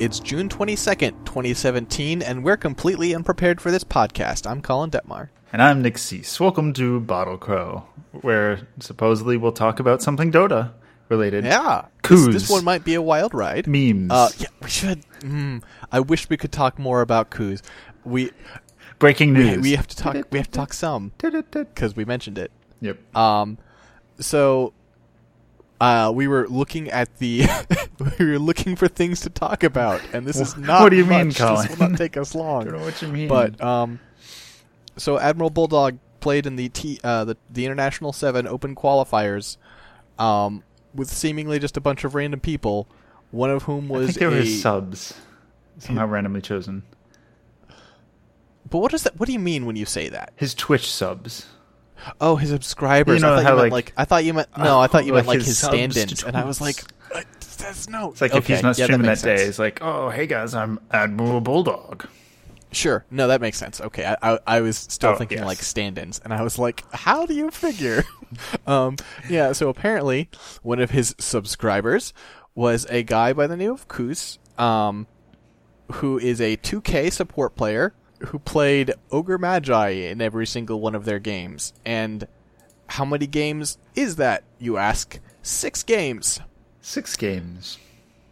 It's June 22nd, 2017, and we're completely unprepared for this podcast. I'm Colin Detmar. And I'm Nick Cease. Welcome to Bottle Crow, where supposedly we'll talk about something Dota related. Yeah. Koos. This, this one might be a wild ride. Memes. Uh, yeah, we should. Mm, I wish we could talk more about Koos. We Breaking we, news. we have to talk. We have to talk some because we mentioned it. Yep. Um, so, uh, we were looking at the, we were looking for things to talk about, and this is not. What do you mean, much. Colin? This will not take us I long. don't know what you mean. But um, so Admiral Bulldog played in the T uh, the the International Seven Open qualifiers, um, with seemingly just a bunch of random people, one of whom I was think they were a. his subs, somehow randomly chosen. but what does that? What do you mean when you say that? His Twitch subs. Oh, his subscribers. You know I thought how, you meant like- like I thought you meant no. I thought you like meant like his his stand-ins, and I was like, uh, that's no. It's like if he's not yeah, streaming makes that, day, sense. it's like, oh, hey guys, I'm Admiral Bulldog. Sure. No, that makes sense. Okay, I I, I was still Oh, thinking yes. like stand-ins, and I was like, how do you figure? um, yeah. So apparently, one of his subscribers was a guy by the name of Koos, um, who is a 2K support player who played Ogre Magi in every single one of their games. And how many games is that? You ask. Six games. Six games.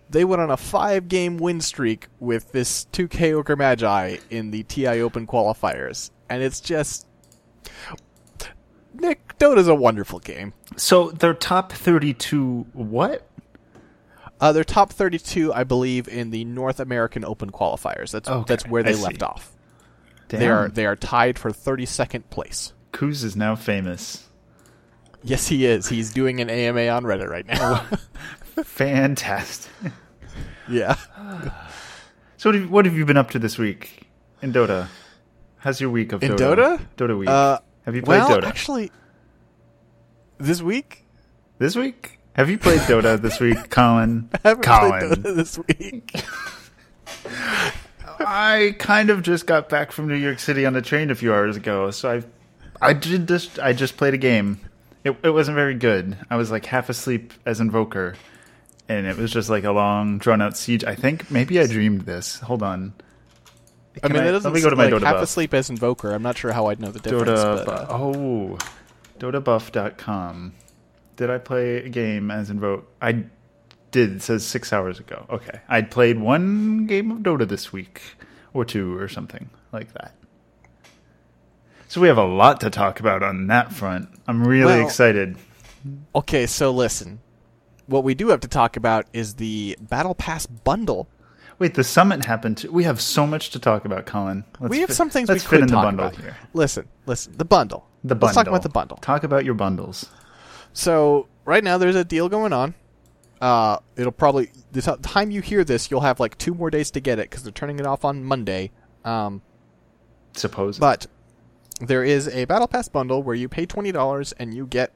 They went on a five game win streak with this 2K Ogre Magi in the TI Open qualifiers. And it's just. Nick, Dota's a wonderful game. So their top thirty-two. What? Uh, they're top 32, I believe, in the North American Open qualifiers. That's Okay, that's where they left off. Damn. They are they are tied for 32nd place. Koos is now famous. Yes, he is. He's doing an AMA on Reddit right now. Fantastic. yeah. So, what have, what have you been up to this week in Dota? How's your week of In Dota? Dota? Dota week. Uh, have you played well, Dota actually, this week this week? Have you played Dota this week, Colin? I haven't Colin, played Dota this week. I kind of just got back from New York City on the train a few hours ago, so I, I did just I just played a game. It it wasn't very good. I was like half asleep as Invoker, and it was just like a long drawn out siege. I think maybe I dreamed this. Hold on. I mean, I- it doesn't let me go to my like Dota half buff. asleep as Invoker. I'm not sure how I'd know the difference. Dota. but, bu- uh, oh, DotaBuff.com. Did I play a game as Invoke? I did. It says six hours ago. Okay, I'd played one game of Dota this week, or two, or something like that. So we have a lot to talk about on that front. I'm really Well- excited. okay, so listen. What we do have to talk about is the Battle Pass bundle. Wait, the summit happened. Too. We have so much to talk about, Colin. Let's we have fit- some things let's we fit could in the talk bundle about here. Listen, listen. The bundle. The bundle. Let's talk about the bundle. Talk about your bundles. So right now there's a deal going on. Uh, it'll probably the t- time you hear this, you'll have like two more days to get it because they're turning it off on Monday. Um, Suppose. but there is a Battle Pass bundle where you pay twenty dollars and you get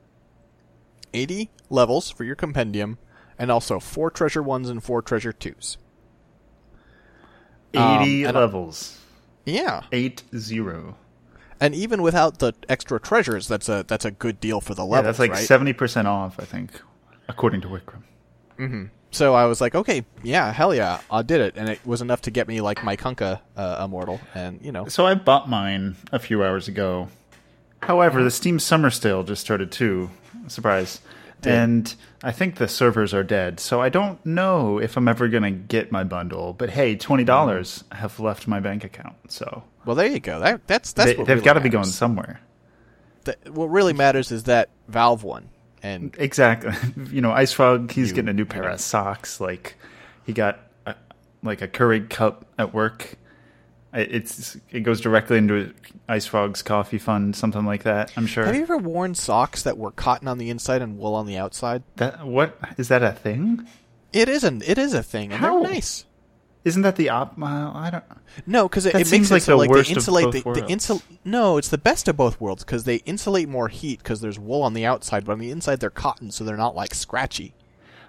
eighty levels for your compendium, and also four treasure ones and four treasure twos. um, eighty and- levels. Yeah, Eight zero. and even without the extra treasures, that's a that's a good deal for the Yeah, that's like right? seventy percent off, I think, according to Wikram. So I was like, okay, yeah, hell yeah, I did it, and it was enough to get me like my Kunkka uh, immortal, and you know, So I bought mine a few hours ago. However, the Steam Summer Sale just started too. Surprise. Did. And I think the servers are dead, so I don't know if I'm ever gonna get my bundle. But hey, twenty dollars have left my bank account, so well, there you go. That that's that's they, what they've really got to be going somewhere. Th- what really matters is that Valve won, and Exactly. you know, IceFrog, he's You- getting a new pair of socks. Like he got a, like a Keurig cup at work. It's it goes directly into IceFrog's coffee fund, something like that. I'm sure. have you ever worn socks that were cotton on the inside and wool on the outside? That what is that a thing? It isn't. It is a thing, and How? they're nice. Isn't that the op? Well, I don't. No, because it, it seems makes it like so the like worst they of insulate both the, the worlds. insul. No, it's the best of both worlds because they insulate more heat because there's wool on the outside, but on the inside they're cotton, so they're not like scratchy.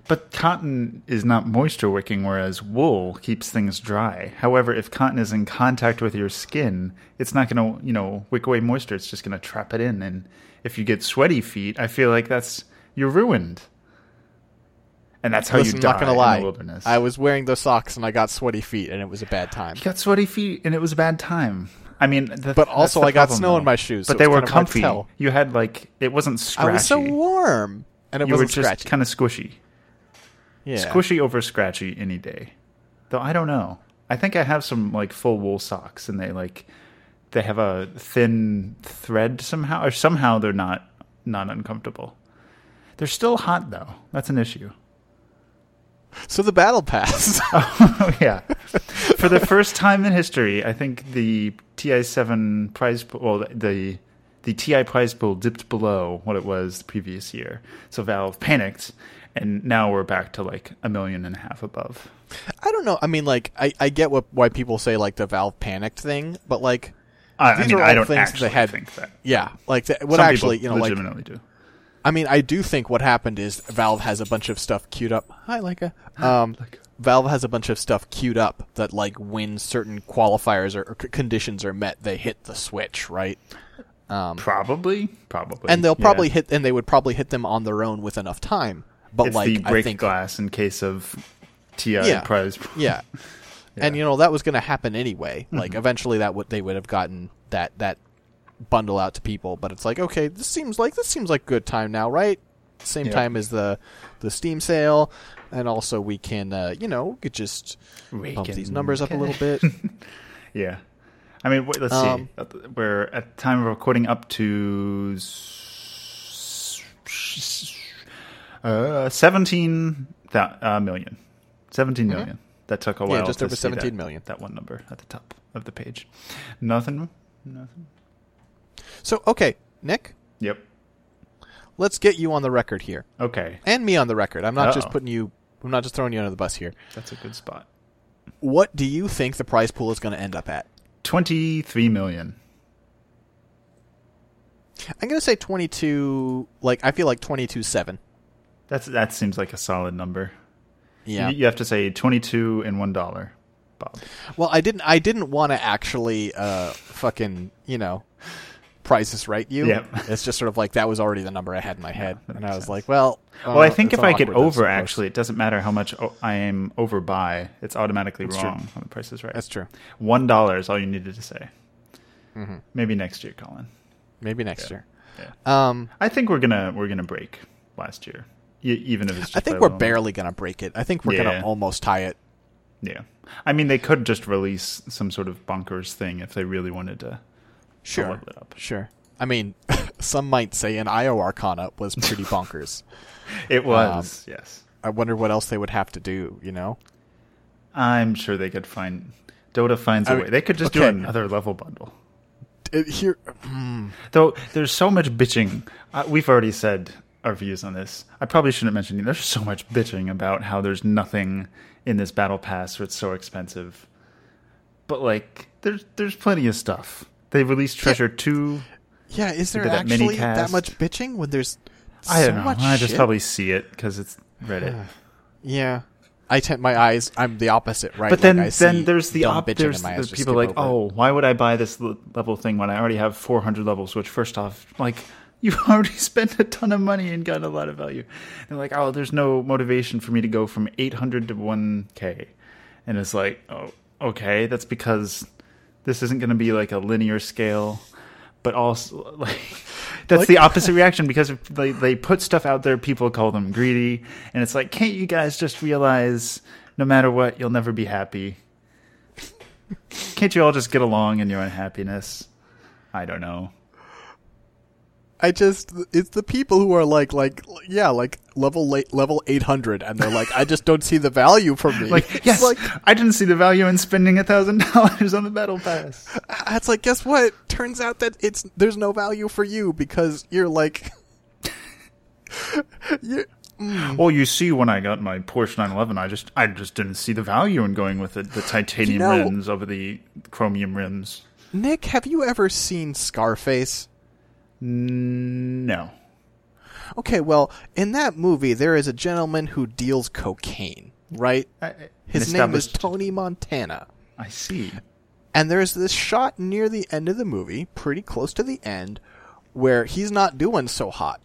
But cotton is not moisture wicking, whereas wool keeps things dry. However, if cotton is in contact with your skin, it's not going to, you know, wick away moisture. It's just going to trap it in. And if you get sweaty feet, I feel like that's you're ruined. And that's how Listen, you die not gonna in lie. the wilderness. I was wearing those socks and I got sweaty feet, and it was a bad time. You got sweaty feet, and it was a bad time. I mean, th- But also the I got problem, snow in my shoes, But so they were kind of hard to comfy. You had like it wasn't scratchy. I was so warm, and it you were wasn't just scratchy. kind of squishy. yeah. Squishy over scratchy any day. Though I don't know. I think I have some like full wool socks, and they like they have a thin thread somehow, or somehow they're not not uncomfortable. They're still hot though. That's an issue. So the battle pass. Oh yeah. For the first time in history, I think the TI7 prize pool, well, the the TI prize pool dipped below what it was the previous year. So Valve panicked, and now we're back to like a million and a half above. I don't know. I mean, like, I, I get what why people say like the Valve panicked thing, but like, I, I These mean, are I all don't things actually they had- think that. yeah, like the, what Some actually, you know, like, legitimately do. I mean, I do think what happened is Valve has a bunch of stuff queued up. Hi, Leica. Um, Valve has a bunch of stuff queued up that, like, when certain qualifiers or, or c- conditions are met, they hit the switch, right? Um, Probably, probably, and they'll yeah. probably hit, and they would probably hit them on their own with enough time. But It's like, the break I think, glass in case of TI Yeah. prize. yeah. and you know that was going to happen anyway. Mm-hmm. Like, eventually, that would they would have gotten that that bundle out to people. But it's like, okay, this seems like this seems like good time now, right? Same Yep. time as the the Steam sale, and also we can, uh, you know, we could just Rake bump these numbers up a little bit. Yeah. I mean, wait, let's Um, see. We're at the time of recording up to uh, 17 thou- uh, million. 17 million. That took a while. Mm-hmm. just over 17 that, million. That one number at the top of the page. Nothing. Nothing. So, okay, Nick, Yep. let's get you on the record here, Okay. and me on the record. I'm not just Uh-oh. putting you. I'm not just throwing you under the bus here. That's a good spot. What do you think the prize pool is going to end up at? 23 million. I'm going to say 22. Like I feel like 22 seven. That's that seems like a solid number. Yeah. You, you have to say 22 and $1, Bob. Well, I didn't. I didn't want to actually, uh, fucking, you know, price this right you. Yep. It's just sort of like that was already the number I had in my head, that and I was sense. like, well. Well, I uh, think if I get over, actually, it doesn't matter how much o- I am over by. It's automatically That's true. wrong on the Price is Right. That's true. One dollar is all you needed to say. hmm Maybe next year, Colin. Maybe next Yeah. year. Yeah. Um, I think we're gonna we're gonna break last year, y- even if it's. Just I think we're barely gonna break it. I think we're Yeah. gonna almost tie it. Yeah, I mean they could just release some sort of bonkers thing if they really wanted to. Sure. level it up. Sure. I mean, some might say an IO Arcana was pretty bonkers. It was yes. I wonder what else they would have to do. You know. I'm sure they could find. Dota finds a way. They could just do another level bundle. It, here. hmm. Though there's so much bitching. Uh, we've already said our views on this. I probably shouldn't mention it. There's so much bitching about how there's nothing in this battle pass or it's so expensive. But like there's there's plenty of stuff. They released Treasure 2. Yeah. Is there that actually mini-cast. that much bitching when there's? I so don't know. Much I just shit? probably see it cuz it's Reddit. Yeah. I tend my eyes. I'm the opposite, right? But Like, then see then there's the op- there's and my eyes there's just people like, "Oh, why would I buy this level thing when I already have 400 levels?" Which first off, like you've already spent a ton of money and got a lot of value. They're like, "Oh, there's no motivation for me to go from 800 to 1k." And it's like, "Oh, okay, that's because this isn't going to be like a linear scale." But also, like, that's Like- the opposite reaction because if they they put stuff out there, people call them greedy, and it's like, can't you guys just realize, no matter what, you'll never be happy? Can't you all just get along in your unhappiness? I don't know. I just it's the people who are like like yeah like level late level 800 and they're like I just don't see the value for me. Like, yes, like I didn't see the value in spending a thousand dollars on the battle pass. it's like guess what? Turns out that it's there's no value for you because you're like you mm. Well, you see, when I got my Porsche 911, I just I just didn't see the value in going with the, the titanium You know- rims over the chromium rims. Nick, have you ever seen Scarface? No. Okay, well, in that movie there is a gentleman who deals cocaine, right? I- His name is Tony Montana. I see. And there's this shot near the end of the movie, pretty close to the end, where he's not doing so hot.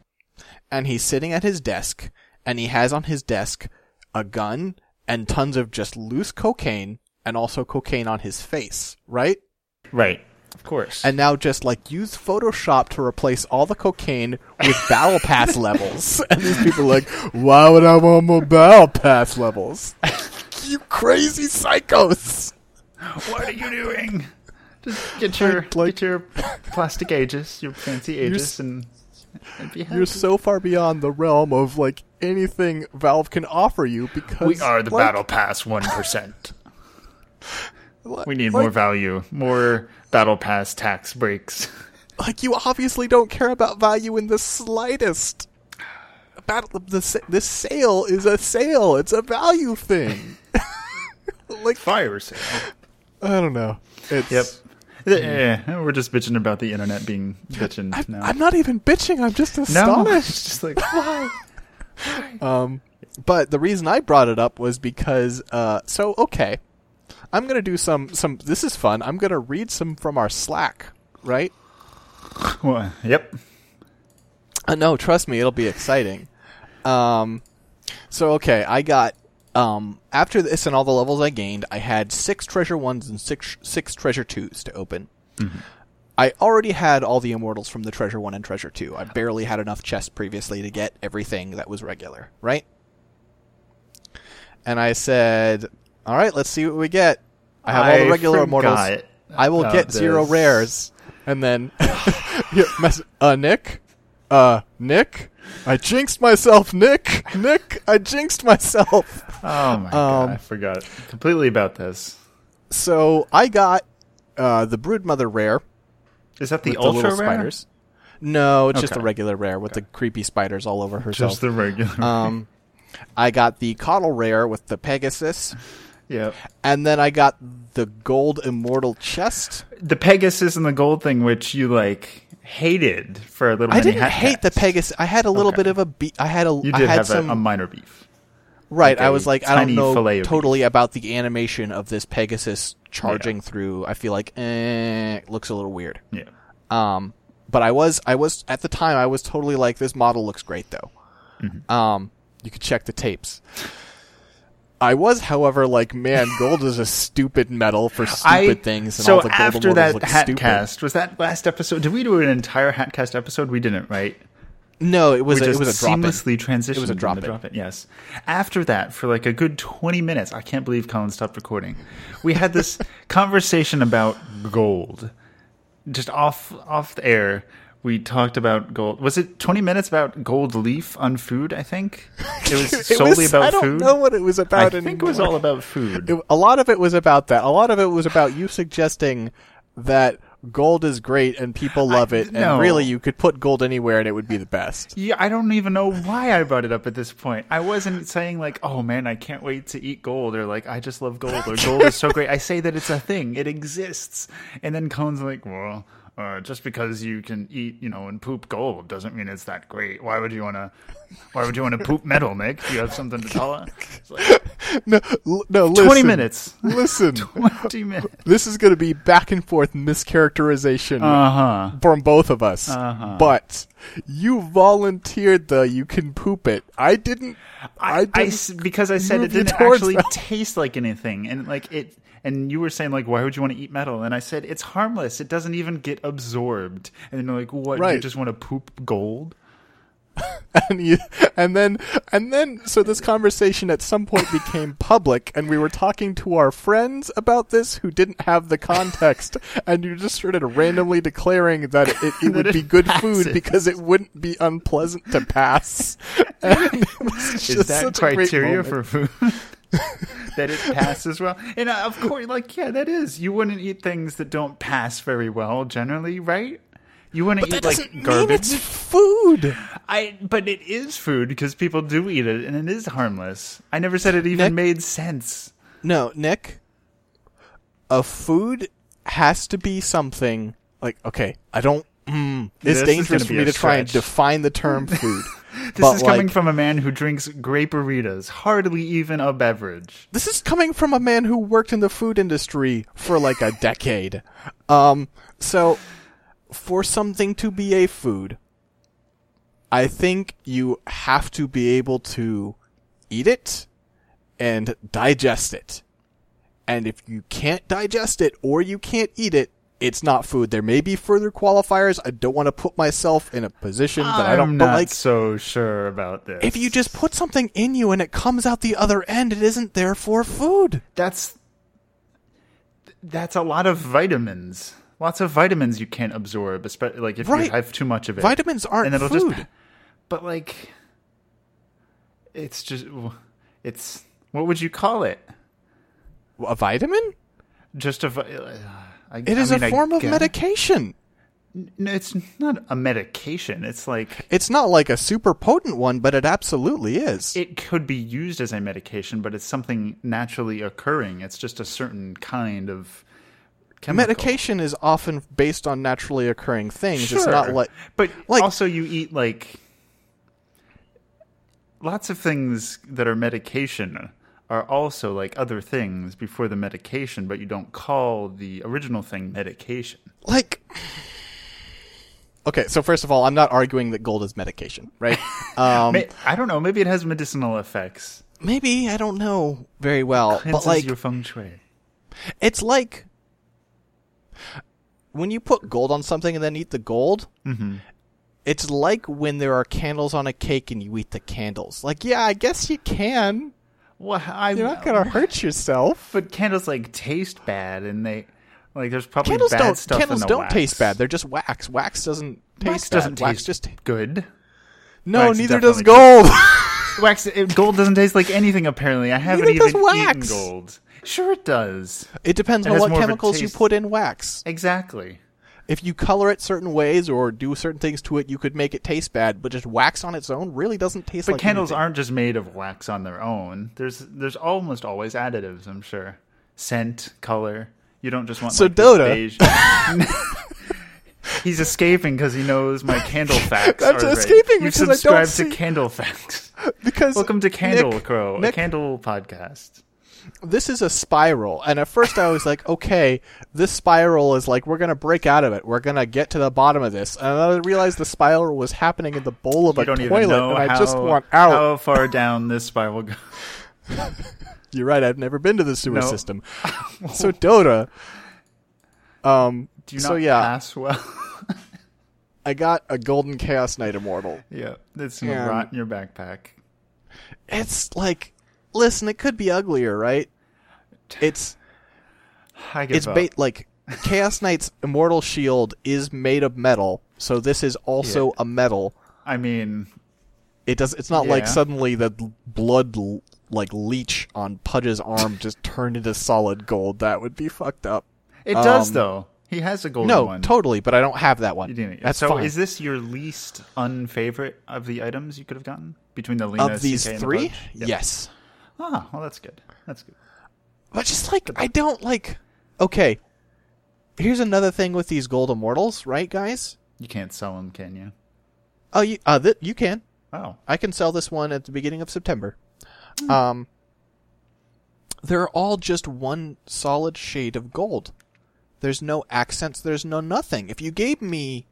And he's sitting at his desk, and he has on his desk a gun, and tons of just loose cocaine, and also cocaine on his face, right? Right. Of course. And now just like use Photoshop to replace all the cocaine with battle pass levels. And these people are like, why would I want more battle pass levels? you crazy psychos! what are you doing? Just get your Like- like- get your plastic ages, your fancy ages, and, and. You're so far beyond the realm of like anything Valve can offer you because we are the like, battle pass one percent. Li- We need like- more value, more battle pass tax breaks. Like you obviously don't care about value in the slightest. Battle the sa- this sale is a sale. It's a value thing. like Fire sale. I don't know. It's, Yep. Yeah, we're just bitching about the internet being bitching I'm, now. I'm not even bitching. I'm just no, astonished. it's just like why? Um, but the reason I brought it up was because, uh, so okay, I'm gonna do some some. This is fun. I'm gonna read some from our Slack, right? Well, yep. Uh, no, trust me, it'll be exciting. Um, so okay, I got um after this and all the levels I gained, I had six treasure ones and six six treasure twos to open. I already had all the immortals from the treasure one and treasure two. I barely had enough chests previously to get everything that was regular, right? And I said, "All right, let's see what we get." I have all the regular immortals. I will get zero rares, and then mess- uh, Nick, uh, Nick, I jinxed myself, Nick, Nick, I jinxed myself. Oh my god, Um, I forgot completely about this. So I got uh, the Broodmother rare Is that the with the ultra rare? spiders. No, it's just Okay. a regular rare with the creepy spiders all over herself. Just the regular. um, I got the KotL rare with the Pegasus, yeah. and then I got the gold immortal chest. The Pegasus and the gold thing, which you like hated for a little. I didn't hat hate the. Pegasus. I had a little Okay. bit of a be- I had a. You I did had have some a, a minor beef. Right, like I was like, I don't know totally about the animation of this Pegasus charging Yeah. through. I feel like, eh, it looks a little weird. Yeah. Um, but I was, I was at the time, I was totally like, this model looks great though. Mm-hmm. Um, you could check the tapes. I was, however, like, man, gold is a stupid metal for stupid I, things, and so all the gold after that look hat stupid. cast was that last episode? Did we do an entire hat cast episode? We didn't, right? No, it was, a, it was a drop in. seamlessly transitioned. It was a into drop in. drop in. Yes. After that, for like a good twenty minutes, I can't believe Colin stopped recording. We had this conversation about gold, just off off the air. We talked about gold. Was it twenty minutes about gold leaf on food? I think it was It solely was- about I don't food. know what it was about I about think it was all about food. It- a lot of it was about that. A lot of it was about you suggesting that gold is great and people love it, and no. really you could put gold anywhere and it would be the best. Yeah, I don't even know why I brought it up at this point. I wasn't saying like, "Oh man, I can't wait to eat gold," or like, "I just love gold," or "Gold is so great." I say that it's a thing, it exists, and then Cone's like, "Well, uh, just because you can eat, you know, and poop gold doesn't mean it's that great. Why would you want to? Why would you want to poop metal, Nick? Do you have something to tell us?" Like, No, no, listen, Twenty minutes. Listen, Twenty minutes. this is going to be back and forth mischaracterization Uh huh. from both of us. Uh-huh. But you volunteered the you can poop it. I didn't. I, I, didn't. I because I said it didn't actually that. taste like anything, and like it. And you were saying like, why would you want to eat metal? And I said it's harmless. It doesn't even get absorbed. And then you're like, what? You just want to poop gold? and you, and then and then so this conversation at some point became public and we were talking to our friends about this who didn't have the context and you just started randomly declaring that it, it would be good passes. food because it wouldn't be unpleasant to pass and Is that such a great criteria for food? that it passes well, and uh, of course, like yeah, that is. You wouldn't eat things that don't pass very well generally, right? You wouldn't that eat like garbage. it's food I, but it is food because people do eat it, and it is harmless. I never said it even Nick? made sense. no nick a food has to be something like okay i don't mm, This it's is dangerous for be me to try and define the term food This but is coming like, from a man who drinks grape burritos, hardly even a beverage. This is coming from a man who worked in the food industry for like a decade. Um, so for something to be a food, I think you have to be able to eat it and digest it. And if you can't digest it or you can't eat it, it's not food. There may be further qualifiers. I don't want to put myself in a position that I don't I'm not like so sure about this. if you just put something in you and it comes out the other end, it isn't there for food. that's that's a lot of vitamins. Lots of vitamins you can't absorb, especially like if Right. you have too much of it. Vitamins aren't and it'll food. just but like it's just it's what would you call it? a vitamin? Just a vi- uh, I, It is I mean, a I form of guess- medication. No, it's not a medication. It's like It's not like a super potent one, but it absolutely is. it could be used as a medication, but it's something naturally occurring. It's just a certain kind of chemical. Medication is often based on naturally occurring things. It's Sure. not like but like- also you eat like lots of things that are medication are also like other things before the medication, but you don't call the original thing medication. like Okay, so first of all, I'm not arguing that gold is medication, right? Um, I don't know. Maybe it has medicinal effects. maybe I don't know very well, Cleanses but like your feng shui. it's like when you put gold on something and then eat the gold. Mm-hmm. It's like when there are candles on a cake and you eat the candles. Like, yeah, I guess you can. Well, I, You're not gonna hurt yourself. But candles like taste bad, and they like there's probably Candles bad don't. stuff Candles in the don't wax. taste bad. They're just wax. Wax doesn't taste wax doesn't wax taste just good. no. wax neither does gold. Wax it, gold doesn't taste like anything. Apparently, I haven't Neither does even wax. eaten gold. Sure, it does. it depends It on what more of a chemicals you put in wax. Exactly. If you color it certain ways or do certain things to it, you could make it taste bad. But just wax on its own really doesn't taste But like candles anything. aren't just made of wax on their own. There's there's almost always additives. I'm sure. Scent, color. You don't just want So like, Dota- He's escaping because he knows my candle facts. I'm are escaping You've because I don't subscribed see- to Candle Facts. because Welcome to Candle Nick- Crow, a candle podcast. This is a spiral and at first i was like okay this spiral is like we're gonna break out of it we're gonna get to the bottom of this and i realized the spiral was happening in the bowl of You a toilet and i how, just want out how far down this spiral goes. you're right i've never been to the sewer No. system so dota um Do you so not yeah pass well? i got a golden chaos knight immortal yeah, it's in your backpack. it's like listen it could be uglier right it's I give it's ba- like chaos knight's immortal shield is made of metal so this is also Yeah. a metal I mean, It does. It's not like suddenly the blood like leech on Pudge's arm just turned into solid gold. That would be fucked up. it does Um, though. He has a golden no, one. totally. But I don't have that one. You didn't. That's so fine. is this your least unfavorite of the items you could have gotten between the Lena of these CK and the three, Yep. yes. Ah, well, that's good. That's good. But just like I don't like. Okay, here's another thing with these gold immortals, right, guys? You can't sell them, can you? Oh, you uh, th- you can. Oh, I can sell this one at the beginning of September. Hmm. Um, they're all just one solid shade of gold. There's no accents. There's no nothing. If you gave me,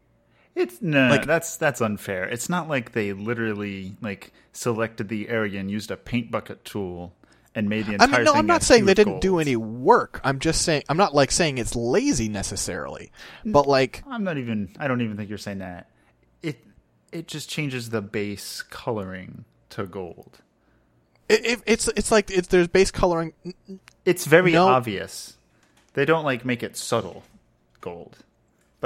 it's no, Like- that's that's unfair. It's not like they literally like selected the area and used a paint bucket tool and made the entire. I mean, no, thing I'm not saying they didn't do any work. I'm just saying I'm not like saying it's lazy necessarily, but like I'm not even. I don't even think you're saying that. It it just changes the base coloring to gold. it, it, it's it's like it's, there's base coloring. It's very No. obvious. They don't like make it subtle gold.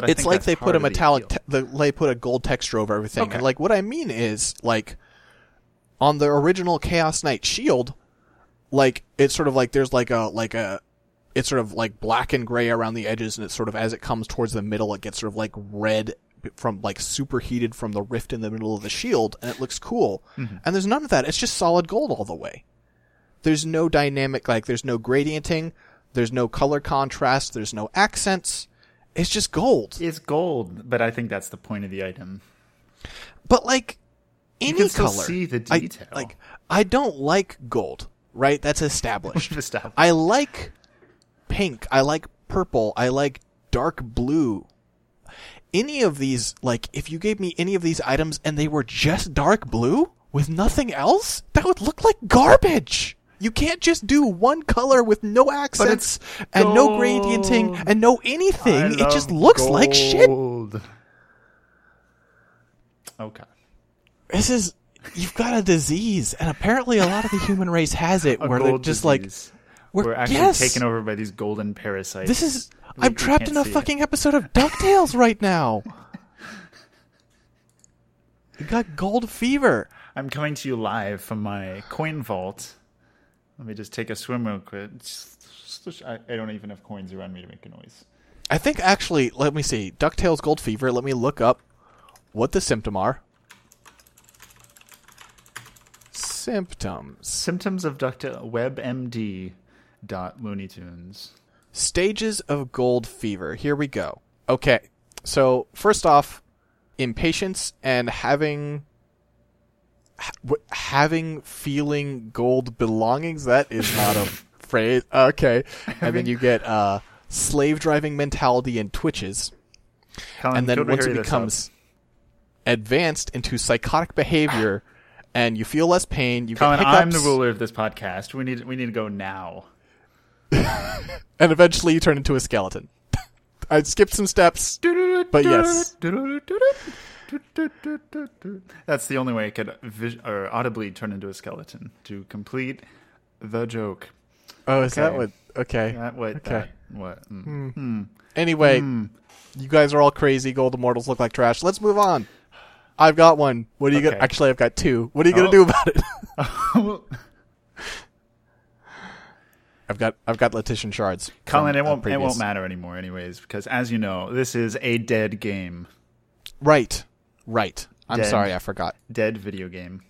But it's like they put a metallic, te- the, they put a gold texture over everything. Okay. And like what I mean is like on the original Chaos Knight shield, like it's sort of like there's like a like a it's sort of like black and gray around the edges, and it's sort of as it comes towards the middle, it gets sort of like red from like superheated from the rift in the middle of the shield, and it looks cool. Mm-hmm. And there's none of that. It's just solid gold all the way. There's no dynamic, like there's no gradienting, there's no color contrast, there's no accents. It's just gold. It's gold, but I think that's the point of the item. But like any color, see the I- detail. like I don't like gold, right? That's established. Established. I like pink. I like purple. I like dark blue. Any of these, like, if you gave me any of these items and they were just dark blue with nothing else, that would look like garbage. You can't just do one color with no accents and no gradienting and no anything. It just looks like shit. Okay. This is you've got a disease, and apparently a lot of the human race has it, where they're just disease. like we're, we're actually yes, taken over by these golden parasites. This is We- I'm trapped in a see it. fucking episode of Ducktales right now. You got gold fever. I'm coming to you live from my coin vault. Let me just take a swim real quick. I, I don't even have coins around me to make a noise. I think actually, let me see. Ducktales gold fever. Let me look up what the symptom are. Symptoms. Symptoms of ductile WebMD dot Looney Tunes. Stages of gold fever. Here we go. Okay. So, first off, impatience and having having feeling gold belongings that is not a phrase. Okay. And then you get uh slave driving mentality and twitches. Colin, and then once it hurry this up. becomes advanced into psychotic behavior and you feel less pain, you Colin, get I'm the ruler of this podcast. We need we need to go now. and eventually you turn into a skeleton. I skipped some steps. But yes. That's the only way I could vis- or audibly turn into a skeleton to complete the joke. Oh, is that Okay. what? Okay. That what? Okay. That, what? Mm. Hmm. Anyway, Hmm. you guys are all crazy. Gold immortals look like trash. Let's move on. I've got one. What are you Okay. gonna? Actually, I've got two. What are you gonna Oh. do about it? I've got I've got letition shards. Colin, it won't it won't matter anymore, anyways, because as you know, this is a dead game, Right, right. I'm Dead. sorry, I forgot. dead video game.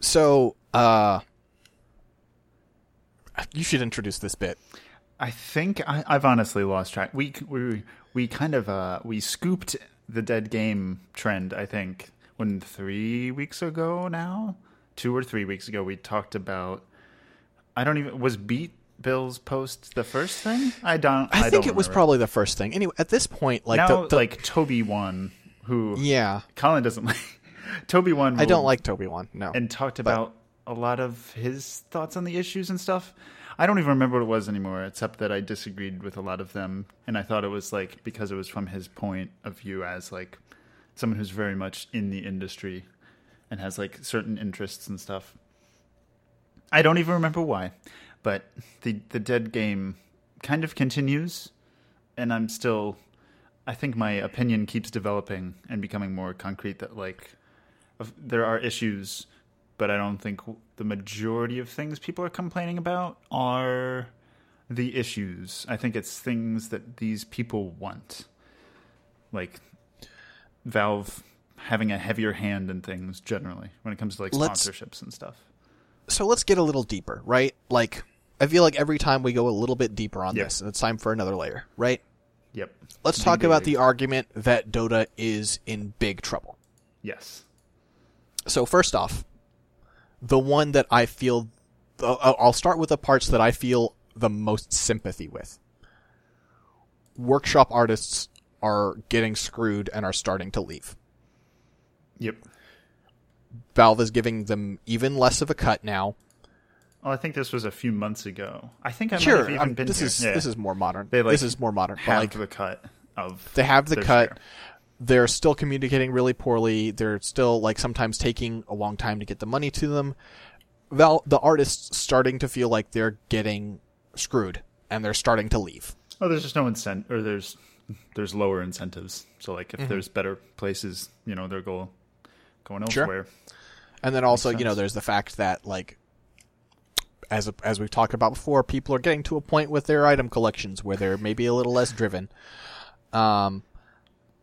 So, uh, you should introduce this bit. I think I, I've honestly lost track. We we we kind of uh, we scooped the dead game trend. I think when three weeks ago now, two or three weeks ago, we talked about. I don't even was Beat Bill's post the first thing. I don't. I, I, think don't it was probably the first thing. Anyway, at this point, like now the, the like TobiWan who yeah, Colin doesn't like. TobiWan. I don't like TobiWan. No, and talked about a lot of his thoughts on the issues and stuff. I don't even remember what it was anymore, except that I disagreed with a lot of them, and I thought it was like because it was from his point of view as like someone who's very much in the industry and has like certain interests and stuff. I don't even remember why, but the the dead game kind of continues, and I'm still. I think my opinion keeps developing and becoming more concrete. That like there are issues, but I don't think the majority of things people are complaining about are the issues. I think it's things that these people want, like Valve having a heavier hand in things generally when it comes to like Let's- sponsorships and stuff. so let's get a little deeper, right? Like, I feel like every time we go a little bit deeper on this, it's time for another layer, right? Yep. Let's Big talk about the argument that Dota is in big trouble. Yes. So first off, the one that I feel, I'll start with the parts that I feel the most sympathy with. Workshop artists are getting screwed and are starting to leave. Yep. Valve is giving them even less of a cut now. Well, I think this was a few months ago. I think I might sure, have even um, been this here. is Yeah. this is more modern. They, like, this is more modern. Have like the cut of they have the cut. share. They're still communicating really poorly. They're still like sometimes taking a long time to get the money to them. Val, the artists starting to feel like they're getting screwed and they're starting to leave. Oh, there's just no incentive, or there's there's lower incentives. So like if Mm-hmm. there's better places, you know, they're go going elsewhere. Sure. elsewhere. And then also, you know, there's the fact that like as as we've talked about before, people are getting to a point with their item collections where they're maybe a little less driven. Um,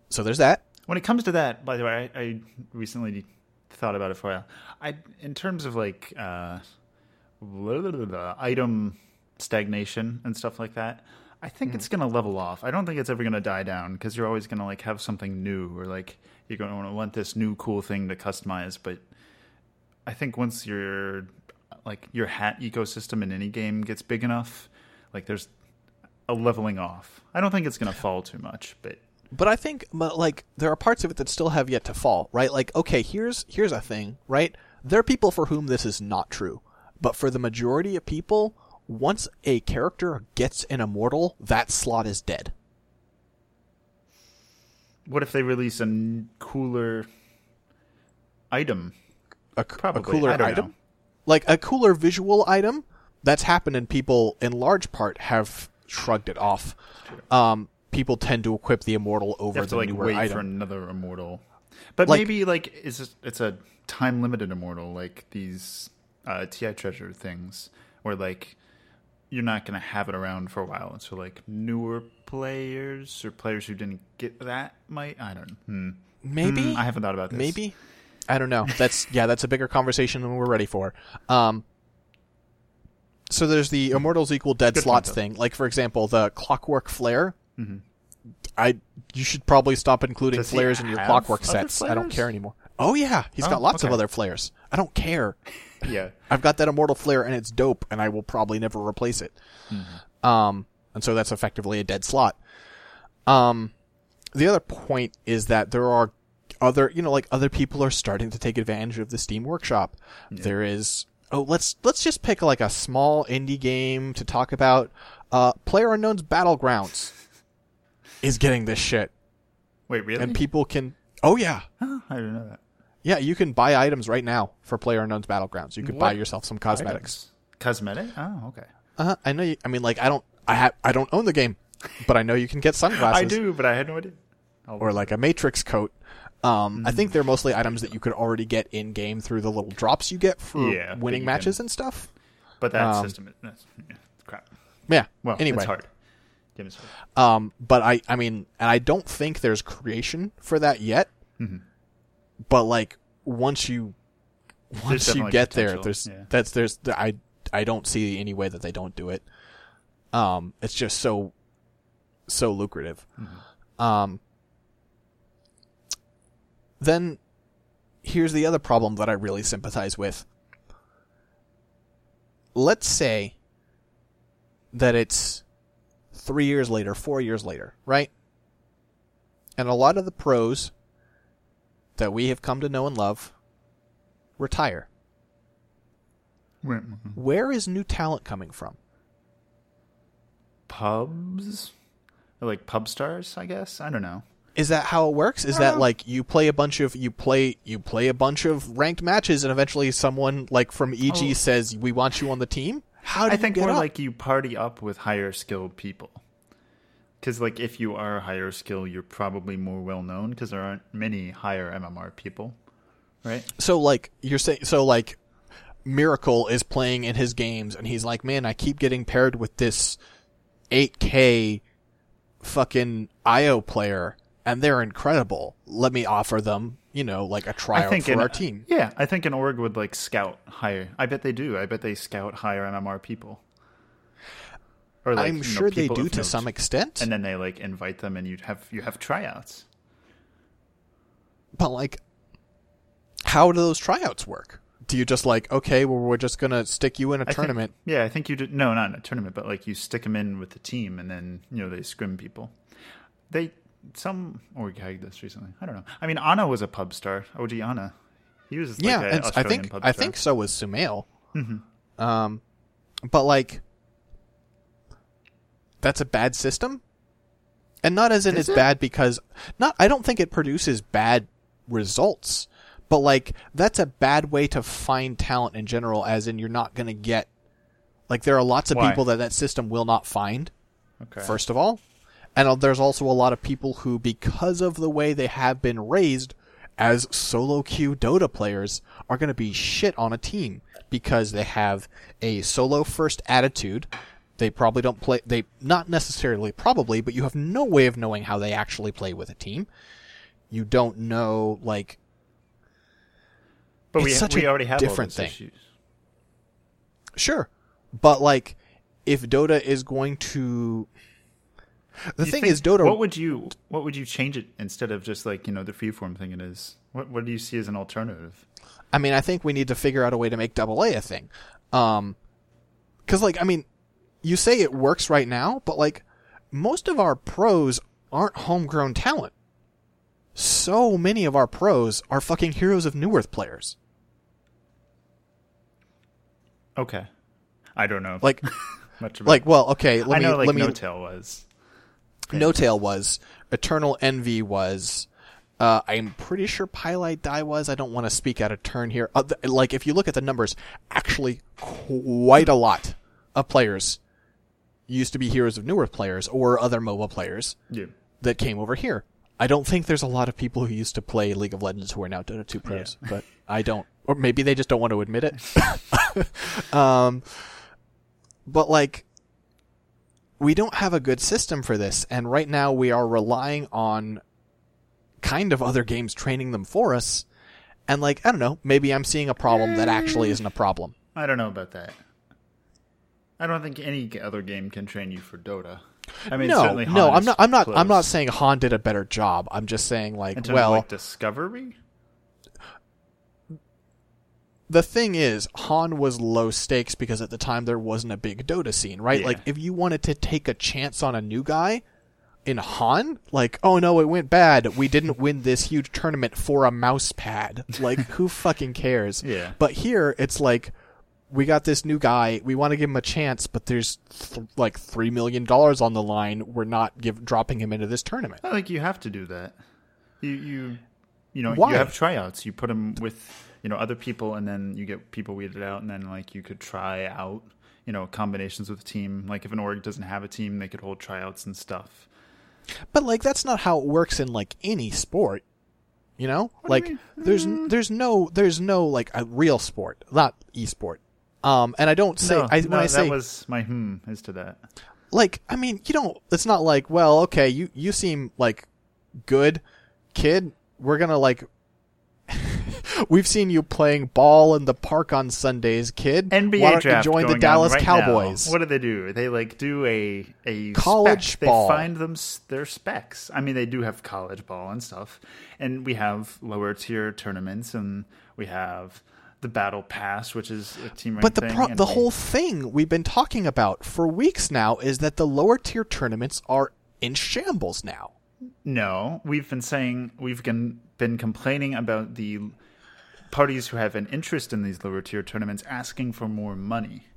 so there's that. When it comes to that, by the way, I, I recently thought about it for a while. I in terms of like uh, blah, blah, blah, blah, item stagnation and stuff like that. I think it's going to level off. I don't think it's ever going to die down because you're always going to like have something new or like you're going to want this new cool thing to customize. But I think once your like your hat ecosystem in any game gets big enough, like there's a leveling off. I don't think it's going to fall too much, but But I think, but like, there are parts of it that still have yet to fall, right? Like, okay, here's here's a thing, right? There are people for whom this is not true. But for the majority of people, once a character gets an immortal, that slot is dead. What if they release a cooler item? A, Probably. cooler item, know. Like a cooler visual item, that's happened, and people, in large part, have shrugged it off. Um, people tend to equip the immortal over the like newer wait item. for another immortal. But Like- maybe like is this, it's a time limited immortal like these uh, TI treasure things where like you're not going to have it around for a while. And so like newer players or players who didn't get that might I don't know. Hmm. Maybe Hmm, I haven't thought about this. Maybe. I don't know. That's yeah, that's a bigger conversation than we're ready for. Um so there's the immortals equal dead Good slots thing. Like for example, the clockwork flare. Mhm. I you should probably stop including Does flares in your clockwork sets. I don't care anymore. Oh yeah, he's Oh, got lots of other flares. I don't care. Yeah. I've got that immortal flare and it's dope and I will probably never replace it. Um and so that's effectively a dead slot. Um the other point is that there are other you know like other people are starting to take advantage of the Steam Workshop. There is oh let's let's just pick like a small indie game to talk about. Uh Player Unknown's Battlegrounds is getting this shit Wait, really? and people can Oh yeah. oh, I didn't know that. Yeah, you can buy items right now for Player Unknown's Battlegrounds. You could buy yourself some cosmetics. Items. Cosmetic? Oh, okay. Uh, huh. I know. You, I mean, like, I don't. I have. I don't own the game, but I know you can get sunglasses I do, but I had no idea. I'll- or like a Matrix coat. Um, Mm. I think they're mostly items that you could already get in game through the little drops you get for Yeah, winning matches can- and stuff. but that um, system is that's, yeah, crap. Yeah. Well, anyway, it's hard. Me some- Um, but I, I mean, and I don't think there's creation for that yet. Mm-hmm. But like, once you, once you get there, there's yeah. that's there's I I don't see any way that they don't do it. Um, it's just so, so lucrative. Mm-hmm. Um. Then, here's the other problem that I really sympathize with. Let's say that it's three years later, four years later, right? And a lot of the pros that we have come to know and love retire. mm-hmm. Where is new talent coming from? pubs like pub stars i guess i don't know Is that how it works? Is that uh-huh. like you play a bunch of you play you play a bunch of ranked matches and eventually someone like from EG Oh. says we want you on the team? How do i you think more up? like you party up with higher skilled people because like if you are higher skill you're probably more well known because there aren't many higher mmr people right so like you're saying so like Miracle is playing in his games and he's like, "Man, I keep getting paired with this 8K fucking IO player and they're incredible. Let me offer them, you know, like a tryout think for an, our team." yeah i think an org would like scout higher i bet they do i bet they scout higher mmr people or like, I'm you know, sure they do to note. some extent. and then they like invite them and you have you have tryouts But like, how do those tryouts work? Do you just like, okay, well, we're just gonna stick you in a I think- tournament? yeah, I think you did. No, not in a tournament, but like you stick them in with the team, and then you know they scrim people. They some org hagged this recently. I don't know. I mean, Ana was a pub star. OG Ana, he was like yeah, I think I think so was Sumail. Mm-hmm. Um, but like, that's a bad system, and not as in Is it's it? bad because not. I don't think it produces bad results, but like that's a bad way to find talent in general. As in, you're not going to get like there are lots of Why? people that that system will not find. Okay. first of all. And uh, there's also a lot of people who, because of the way they have been raised as solo queue Dota players, are going to be shit on a team because they have a solo first attitude. They probably don't play, they, not necessarily probably, but you have no way of knowing how they actually play with a team. You don't know, like, but we we already have different thing. issues. sure. But like, if Dota is going to, the thing think- is, Dota. What would you What would you change it instead of just like you know the freeform thing it is? What What do you see as an alternative? I mean, I think we need to figure out a way to make double A a thing. Um, cause like, I mean, you say it works right now, but like, most of our pros aren't homegrown talent. So many of our pros are fucking Heroes of Newerth players. Okay. I don't know. Like, much about like, well, okay. Let I me know like let me. Tail was. No Tail was. Eternal Envy was. Uh, I'm pretty sure Pieliedie was. I don't want to speak out of turn here. Uh, th- like, if you look at the numbers, actually, quite a lot of players used to be Heroes of Newerth players or other MOBA players Yeah. that came over here. I don't think there's a lot of people who used to play League of Legends who are now Dota 2 pros, but I don't, or maybe they just don't want to admit it. um, but like, we don't have a good system for this, and right now we are relying on kind of other games training them for us. And like, I don't know, maybe I'm seeing a problem that actually isn't a problem. I don't know about that. I don't think any other game can train you for Dota. I mean, no, no, I'm not. I'm not. I'm not saying HoN did a better job. I'm just saying like, well, of like discovery. The thing is, HoN was low stakes because at the time there wasn't a big Dota scene, right? Yeah. Like, if you wanted to take a chance on a new guy in HoN, like, oh no, it went bad. We didn't win this huge tournament for a mouse pad. Like, who fucking cares? Yeah. But here, it's like, we got this new guy. We want to give him a chance, but there's th- like three million dollars on the line. We're not give dropping him into this tournament. I think you have to do that. You you you know Why? you have tryouts. You put them with you know other people, and then you get people weeded out, and then like you could try out you know combinations with a team. Like if an org doesn't have a team, they could hold tryouts and stuff. But like that's not how it works in like any sport. You know? you like mean? there's there's no there's no like a real sport, not esport. Um and I don't say no, I no, when I say that was my hmm as to that. like I mean, you don't it's not like, well, okay, you you seem like good kid. We're going to like We've seen you playing ball in the park on Sundays, kid. NBA Why don't draft you join the Dallas right Cowboys? Now. What do they do? They like do a a College spec. ball. They find them their specs. I mean, they do have college ball and stuff, and we have lower tier tournaments, and we have the battle pass, which is a team. But the pro- the whole thing we've been talking about for weeks now is that the lower tier tournaments are in shambles now. No, we've been saying we've been been complaining about the parties who have an interest in these lower tier tournaments asking for more money.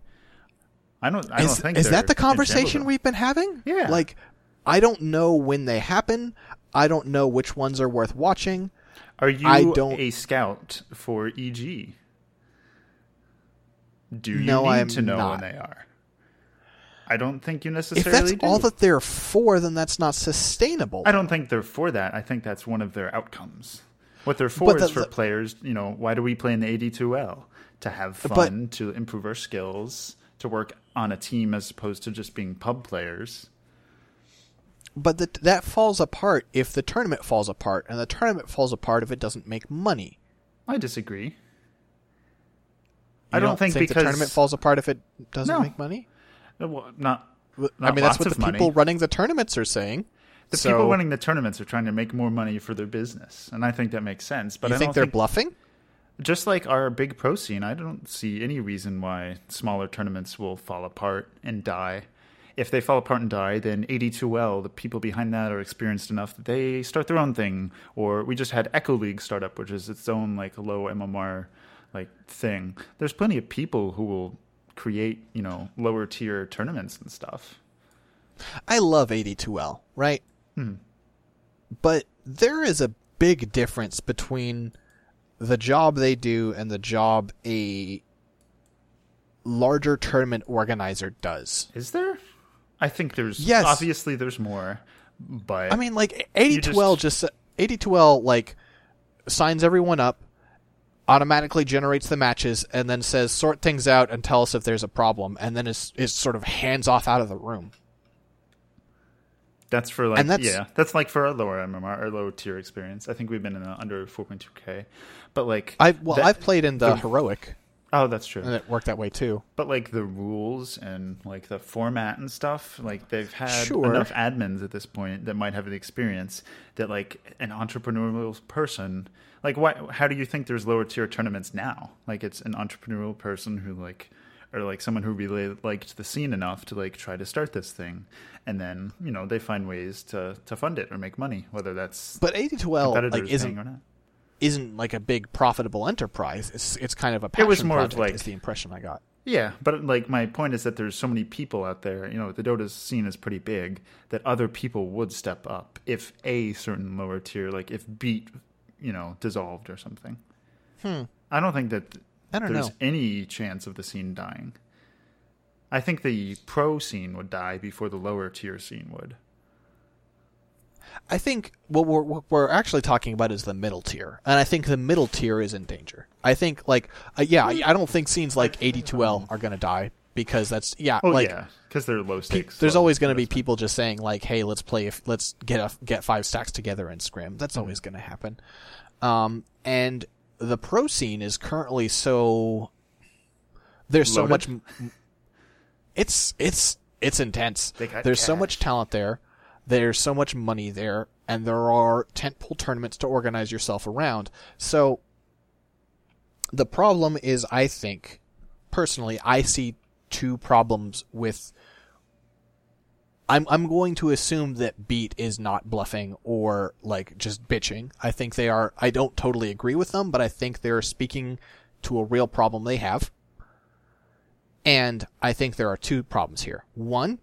I don't. I Is, don't think is that the conversation we've been having? Yeah. Like, I don't know when they happen. I don't know which ones are worth watching. Are you I don't- a scout for EG? Do you No, need I am to know not. when they are? I don't think you necessarily. If that's do. all that they're for, then that's not sustainable. I don't think they're for that. I think that's one of their outcomes. What they're for But is the- for the- players. You know, why do we play in the AD2L? To have But- fun, to improve our skills, to work on a team as opposed to just being pub players. But the, that falls apart if the tournament falls apart, and the tournament falls apart if it doesn't make money. I disagree. You I don't think the because- tournament falls apart if it doesn't No. make money. Uh, Well, not. I Not mean, that's what the money. people running the tournaments are saying. The So- people running the tournaments are trying to make more money for their business, and I think that makes sense. But you I think they're think bluffing? just like our big pro scene, I don't see any reason why smaller tournaments will fall apart and die. If they fall apart and die, then AD2L, the people behind that are experienced enough that they start their own thing. Or we just had Echo League start up, which is its own like low MMR like thing. There's plenty of people who will create, you know, lower tier tournaments and stuff. I love AD2L, right? Hmm. But there is a big difference between the job they do and the job a larger tournament organizer does. Is there? I think there's Yes. obviously there's more, but I mean, like AD2L just, AD2L like signs everyone up, automatically generates the matches, and then says sort things out and tell us if there's a problem, and then is is sort of hands off out of the room. That's for like that's- yeah, that's like for our lower MMR or lower tier experience. I think we've been in the under 4.2k, but like I well, that- I've played in the heroic, oh that's true. and it worked that way too. But like the rules and like the format and stuff, like they've had Sure. enough admins at this point that might have the experience that like an entrepreneurial person, like why? How do you think there's lower tier tournaments now? Like it's an entrepreneurial person who like, or like someone who really liked the scene enough to like try to start this thing, and then you know they find ways to to fund it or make money, whether that's But AD2L competitors like isn't or not. isn't like a big profitable enterprise. It's it's kind of a It was more of, project. like- is the impression I got. Yeah, but like my point is that there's so many people out there. You know, the Dota scene is pretty big that other people would step up if a certain lower tier, like if Beat, you know, dissolved or something. Hmm. I don't think that I don't there's know. any chance of the scene dying. I think the pro scene would die before the lower tier scene would. I think what we're what we're actually talking about is the middle tier, and I think the middle tier is in danger. I think like uh, yeah, I, don't think scenes like AD2L are going to die because that's yeah, Oh like yeah, because they're low pe- stakes. there's low always going to be people just saying like, "Hey, let's play. If let's get a get five stacks together and scrim." That's Mm-hmm. always going to happen. Um, and the pro scene is currently so there's so Loaded? much. It's it's it's intense. There's so much talent there. There's so much money there, and there are tentpole tournaments to organize yourself around. So the problem is, I think, personally, I see two problems with. I'm I'm going to assume that Beat is not bluffing or like just bitching. I think they are. I don't totally agree with them, but I think they're speaking to a real problem they have. And I think there are two problems here. One,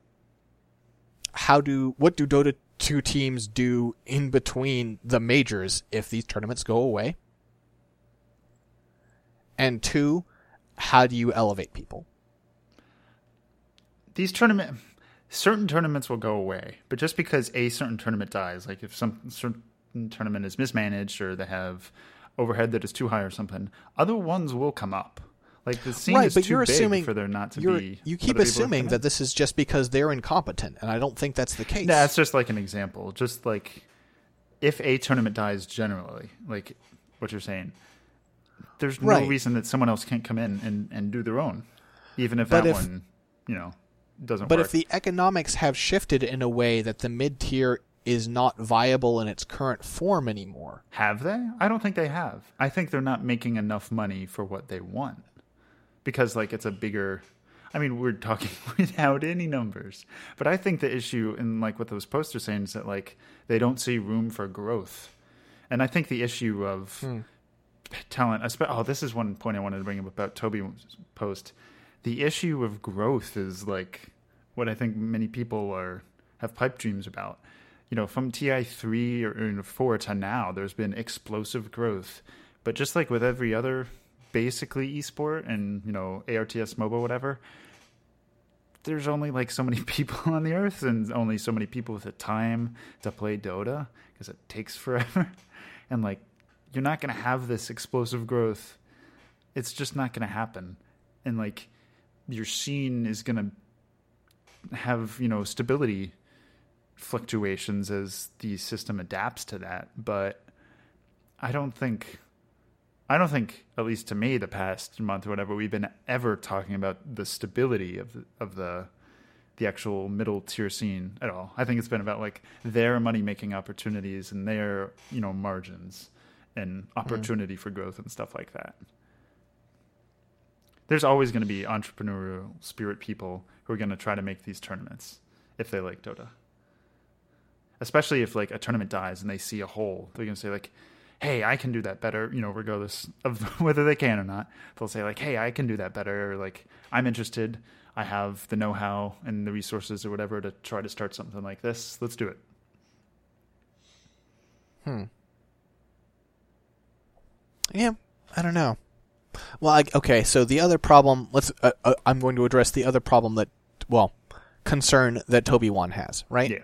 how do what do Dota 2 teams do in between the majors if these tournaments go away? And two, how do you elevate people? these tournament certain tournaments will go away but just because a certain tournament dies like if some certain tournament is mismanaged or they have overhead that is too high or something other ones will come up. Like the scene right, is but too you're big assuming for there not to be you keep assuming that this is just because they're incompetent, and I don't think that's the case. Nah, it's just like an example. Just like if a tournament dies generally like what you're saying there's no reason that someone else can't come in and, and do their own even if But that if- one you know doesn't But work if the economics have shifted in a way that the mid tier is not viable in its current form anymore, Have they? I don't think they have. I think they're not making enough money for what they want. Because like it's a bigger I mean, we're talking without any numbers. But I think the issue in like what those posters saying is that like they don't see room for growth. And I think the issue of hmm. talent espe- oh, this is one point I wanted to bring up about Toby's post. The issue of growth is like what I think many people are have pipe dreams about. You know, from TI three or, or four to now, there's been explosive growth. But just like with every other basically esport and you know ARTS MOBA whatever, there's only like so many people on the earth and only so many people with the time to play Dota because it takes forever. And like you're not going to have this explosive growth. It's just not going to happen. And like your scene is going to have, you know, stability fluctuations as the system adapts to that, but I don't think I don't think, at least to me, the past month or whatever, we've been ever talking about the stability of the, of the the actual middle tier scene at all. I think it's been about like their money making opportunities and their you know margins and mm-hmm. opportunity for growth and stuff like that. There's always going to be entrepreneurial spirit people who are going to try to make these tournaments if they like Dota. Especially if like a tournament dies and they see a hole, they're going to say like, "Hey, I can do that better." You know, regardless of whether they can or not, they'll say like, "Hey, I can do that better." Or like, "I'm interested. I have the know-how and the resources or whatever to try to start something like this. Let's do it." Hmm. Yeah, I don't know. Well, I, okay. So the other problem, let's. Uh, uh, I'm going to address the other problem that, well, concern that TobiWan has. Right. Yeah.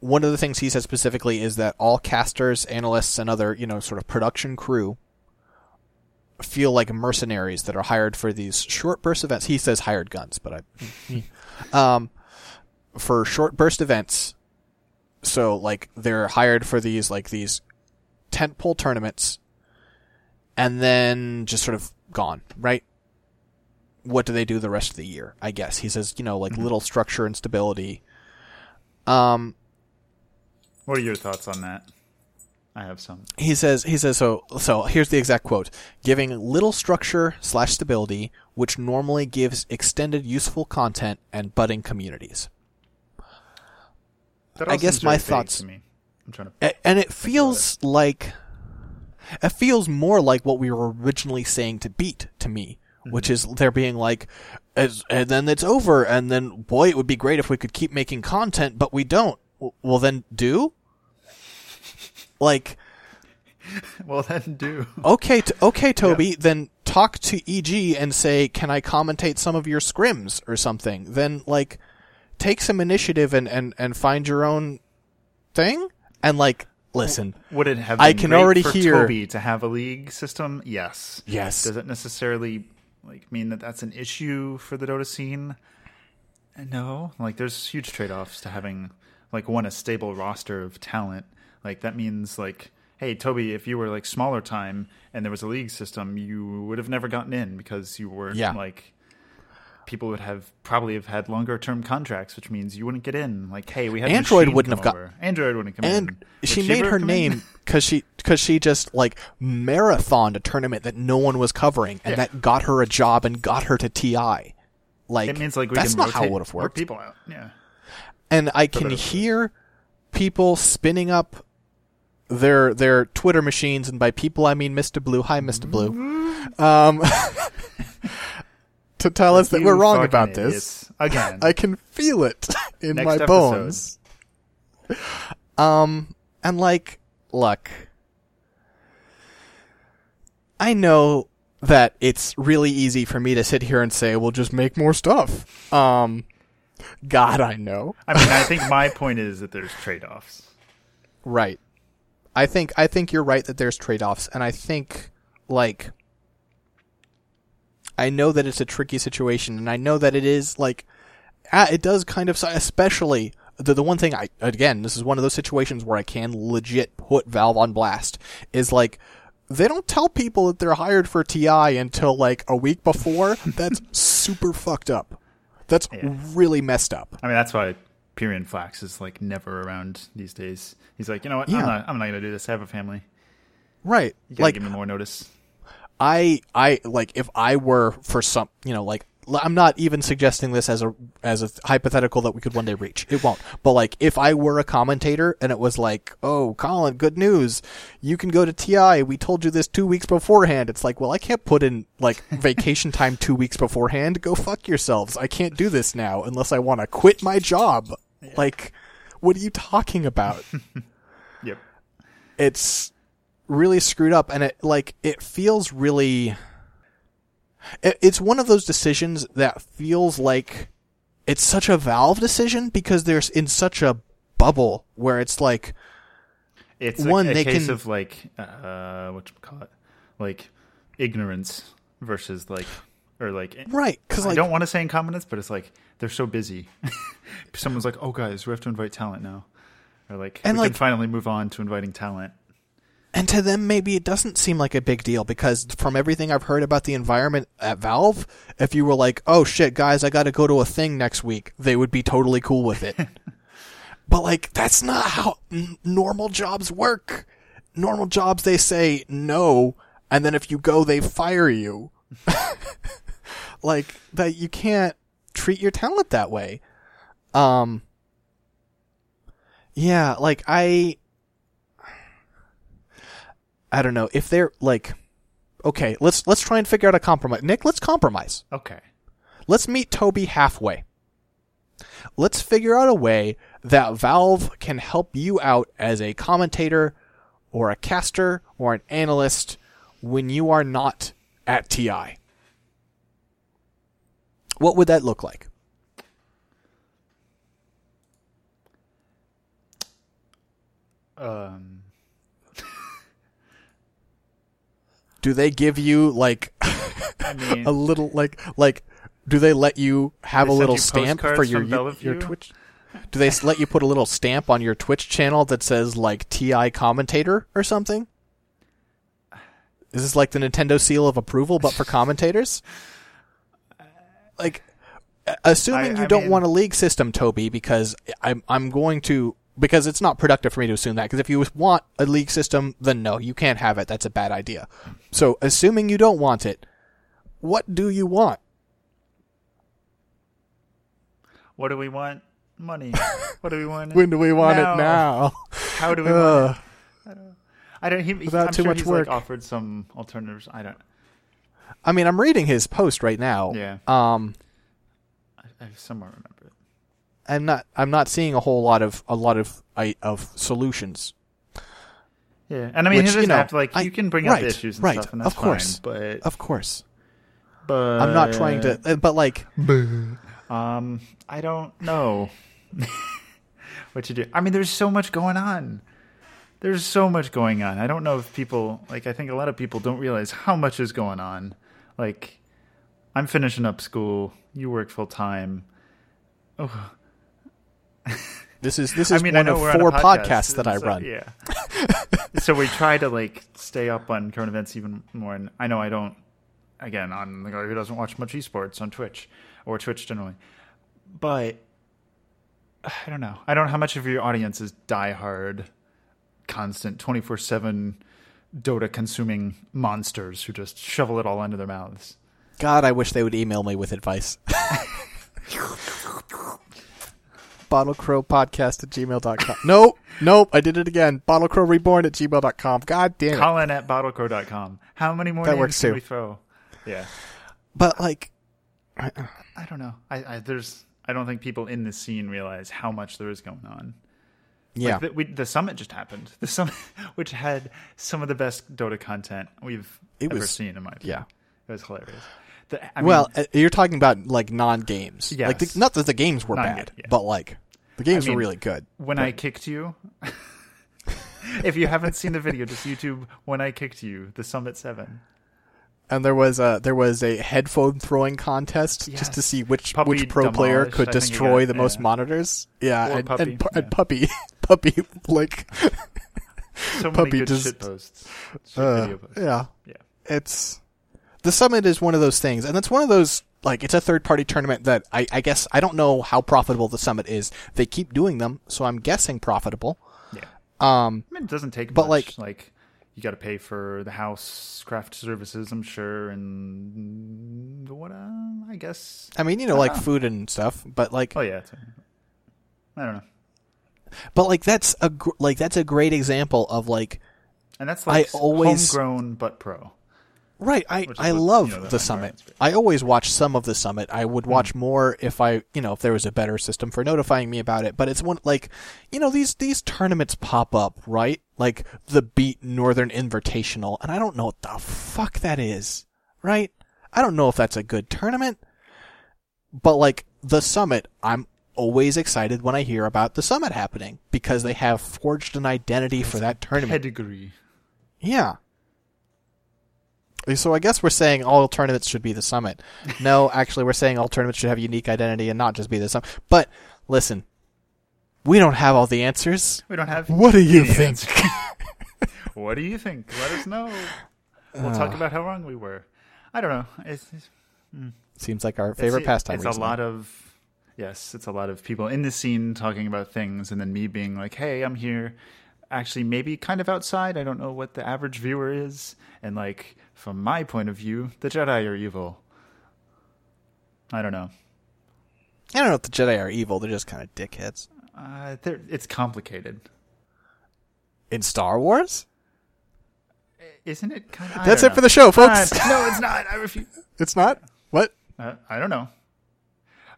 One of the things he said specifically is that all casters, analysts, and other you know sort of production crew feel like mercenaries that are hired for these short burst events. He says hired guns, but I, um, for short burst events. So like they're hired for these like these tentpole tournaments and then just sort of gone, right? What do they do the rest of the year? I guess he says, you know, like little structure and stability. Um, What are your thoughts on that? I have some. he says he says so so here's the exact quote giving little structure slash stability which normally gives extended useful content and budding communities That I guess my thoughts- To me. I'm trying to. And it feels like it feels more like what we were originally saying to beat to me which is they're being like, as, and then it's over, and then boy, it would be great if we could keep making content, but we don't. Well, then do. Like, Well, then do. okay, t- okay, Toby, then talk to EG and say, can I commentate some of your scrims or something? Then, like, take some initiative and, and, and find your own thing? And, like, listen. Would it have? I can already hear- Toby to have a league system. Yes. Yes. Does it necessarily like mean that that's an issue for the Dota scene? No. Like, there's huge trade-offs to having like one a stable roster of talent. Like that means like, hey, Toby, if you were like smaller time and there was a league system, you would have never gotten in because you were Yeah. like. People would have probably have had longer term contracts, which means you wouldn't get in. Like, hey, we had Android wouldn't have got- Android wouldn't come in. and Would she Shiver made her name because she because she just like marathoned a tournament that no one was covering, and Yeah. that got her a job and got her to TI. Like It means like we that's not how it would have worked. people out. Yeah. And I can hear people spinning up their their Twitter machines, and by people I mean Mr. Blue. Hi, Mr. Blue. Um, to tell us that we're wrong about this. Again. I can feel it in Next my episode. bones. Um, and like, look, I know that it's really easy for me to sit here and say, "We'll just make more stuff." Um, God, I know. I mean, I think my point is that there's trade offs. Right. I think I think you're right that there's trade-offs and I think like I know that it's a tricky situation and I know that it is like it does kind of especially the the one thing I again this is one of those situations where I can legit put Valve on blast is like they don't tell people that they're hired for TI until like a week before. That's super fucked up. That's Yeah. really messed up. I mean, that's why Pyrion Flax is like never around these days. He's like, you know what? Yeah. I'm not. I'm not gonna do this. I have a family. Right. You gotta Like give me more notice. I I like if I were for some you know like I'm not even suggesting this as a as a hypothetical that we could one day reach. It won't. But like if I were a commentator and it was like, "Oh, Colin, good news. You can go to TI. We told you this 2 weeks beforehand." It's like, "Well, I can't put in like vacation time 2 weeks beforehand. Go fuck yourselves. I can't do this now unless I want to quit my job." Like what are you talking about? Yep. it's really screwed up and it like it feels really it, it's one of those decisions that feels like it's such a valve decision because there's in such a bubble where it's like It's One, a, a they case can- of like, uh, what you call it, like ignorance versus like, or like, right cuz I like don't want to say incompetence, but it's like they're so busy. Someone's like, "Oh, guys, we have to invite talent now," or like, And, we like- can finally move on to inviting talent. And to them maybe it doesn't seem like a big deal because from everything I've heard about the environment at Valve if you were like oh shit guys I got to go to a thing next week they would be totally cool with it But like that's not how n- normal jobs work. Normal jobs they say no and then if you go they fire you. like that you can't treat your talent that way. Um Yeah, like I I don't know if they're like okay, let's let's try and figure out a compromise. Nick, let's compromise. Okay. Let's meet Toby halfway. Let's figure out a way that Valve can help you out as a commentator or a caster or an analyst when you are not at TI. What would that look like? Um, Do they give you like I mean, a little like like do they let you have a little you stamp for your your Twitch? Do they let you put a little stamp on your Twitch channel that says like TI commentator or something? Is this like the Nintendo seal of approval but for commentators? Like assuming I- you don't mean- want a league system Toby because I'm I'm going to because it's not productive for me to assume that because if you want a league system then no, you can't have it. That's a bad idea. So assuming you don't want it, what do you want? what do we want? Money. What do we want? When do we want Now. it now? How do we Ugh. want it? I don't. He- Without I'm too sure much he's work. like offered some alternatives. I don't. I mean, I'm reading his post right now. Yeah. Um, I, I somewhat remember it. I'm not. I'm not seeing a whole lot of a lot of I, of solutions. Yeah, and I mean, Which, it doesn't you know, have to like I- you can bring up right, the issues and right, stuff, and that's of course. fine. But Of course, but I'm not trying to. uh, But like, Um, I don't know what you do. I mean, there's so much going on. There's so much going on. I don't know if people like. I think a lot of people don't realize how much is going on. Like, I'm finishing up school. You work full time. Oh, this is this I is mean, one of on four podcast, podcasts that I so- run. Yeah. so we try to like stay up on current events even more. And I know I don't. Again, I'm the guy who doesn't watch much esports on Twitch or Twitch generally, but I don't know. I don't know how much of your audience is diehard, constant, twenty four seven Dota consuming monsters who just shovel it all into their mouths. God, I wish they would email me with advice. BottleCrowPodcast at gmail.com. Nope, nope, I did it again. BottleCrowReborn at gmail.com. God damn it. Colin at bottlecrow.com. How many more That names works can too. we throw? Yeah. But like, I don't know. I, I there's I don't think people in this scene realize how much there is going on. yeah, Like the, we, the summit just happened. The summit, which had some of the best Dota content we've It ever was- seen in my opinion. yeah. It was hilarious. The, I mean, well, uh, you're talking about like non-games. Like, the, Yes. not that the games were bad, yeah. but like the games I mean, were really good. when I kicked you, if you haven't seen the video, just YouTube when I kicked you, the Summit Seven. And there was a there was a headphone throwing contest just to see which Puppy which pro player could I think he destroy got- the most yeah. monitors. Yeah, and, puppy, and, yeah. and puppy puppy like So many Puppy just- shit posts. Shit uh, posts. yeah. Yeah. It's the summit is one of those things, and it's one of those like it's a third party tournament that I, I guess I don't know how profitable the summit is. They keep doing them, so I'm guessing profitable. Yeah. Um, I mean, it doesn't take But, much. like- like you got to pay for the house craft services, I'm sure, and what? Uh, I guess. I mean, you know, like food and stuff, but like, Oh yeah. It's, I don't know. but like that's a gr- like that's a great example of like And that's like I always- homegrown but pro. Right, I, I what, love you know, the the summit. I always watch some of the summit. I would hmm. watch more if I, you know, if there was a better system for notifying me about it. But it's one like, you know, these these tournaments pop up, right? Like the Beat Northern Invitational, and I don't know what the fuck that is, right? I don't know if that's a good tournament, but like the summit, I'm always excited when I hear about the summit happening because they have forged an identity for that tournament. Pedigree. Yeah. So I guess we're saying all tournaments should be the summit. No, actually, we're saying all tournaments should have unique identity and not just be the summit. But listen, we don't have all the answers. We don't have. What do you think? what do you think? Let us know. We'll Uh. talk about how wrong we were. I don't know. It's, it's Seems like our favorite it's, pastime. It's recently. a lot of yes, it's a lot of people in the scene talking about things, and then me being like, "Hey, I'm here." Actually, maybe kind of outside. I don't know what the average viewer is, and like from my point of view, the Jedi are evil. I don't know. I don't know if the Jedi are evil. They're just kind of dickheads. Uh, they're- it's complicated, In Star Wars? isn't it? Kind of. That's it for the show, folks. no, it's not. I refuse. It's not? What? Uh, I don't know.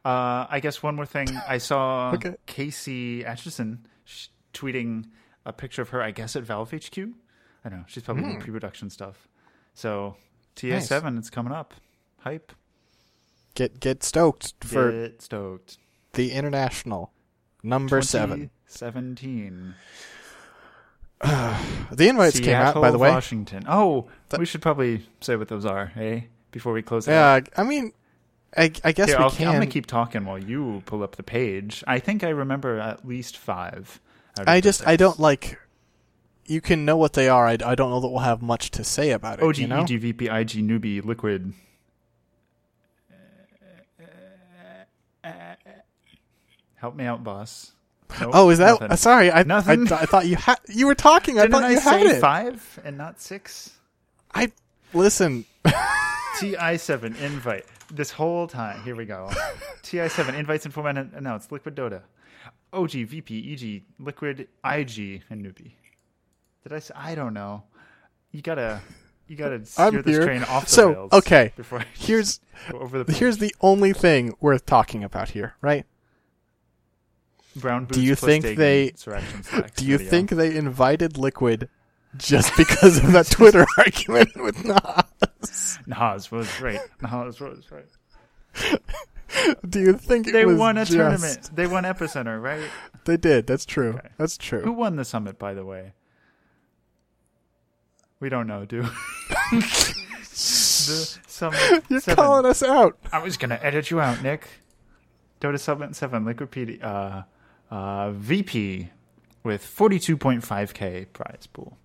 Uh, I guess one more thing. I saw Okay. Kaci Aitchison sh- tweeting a picture of her, I guess, at Valve HQ. I don't know. She's probably Hmm. doing pre-production stuff. So TI7, it's coming up. Hype. Get get stoked for Get stoked. the international number seven. 2017. The invites came out, by the way. Washington. Oh, Th- we should probably say what those are, eh? Before we close it Yeah. I mean, I, I guess Here, we I'll, can. I'm to keep talking while you pull up the page. I think I remember at least five. I just I don't like. You can know what they are. I, I don't know that we'll have much to say about it. OG, you know? EG, VP, IG, Newbee, liquid. Help me out, boss. Nope, Oh, is that? nothing. uh, sorry, I, I, Nothing. I thought you had. You were talking. I Didn't thought I you had it. five and not six? I listen. TI7 invite. This whole time, here we go. TI7 invites and format announced. Liquid Dota. OG, VP, EG, Liquid, IG, and Newbee. Did I say? I don't know. You gotta. you gotta steer I'm this here. train off the So, rails. okay. Before Here's over the here's the only thing worth talking about here, right? brown boots Do you think they- Do you video. think they invited Liquid just because of that Twitter argument with Nas? Nas was right? Nas was right. Do you think it They won a just- tournament. They won Epicenter, right? They did. That's true. Okay. That's true. Who won the summit, by the way? We don't know, do we? the summit You're seven. calling us out. I was gonna edit you out, Nick. Dota Summit Seven, Liquipedia, uh, uh, VP with forty-two point five k prize pool.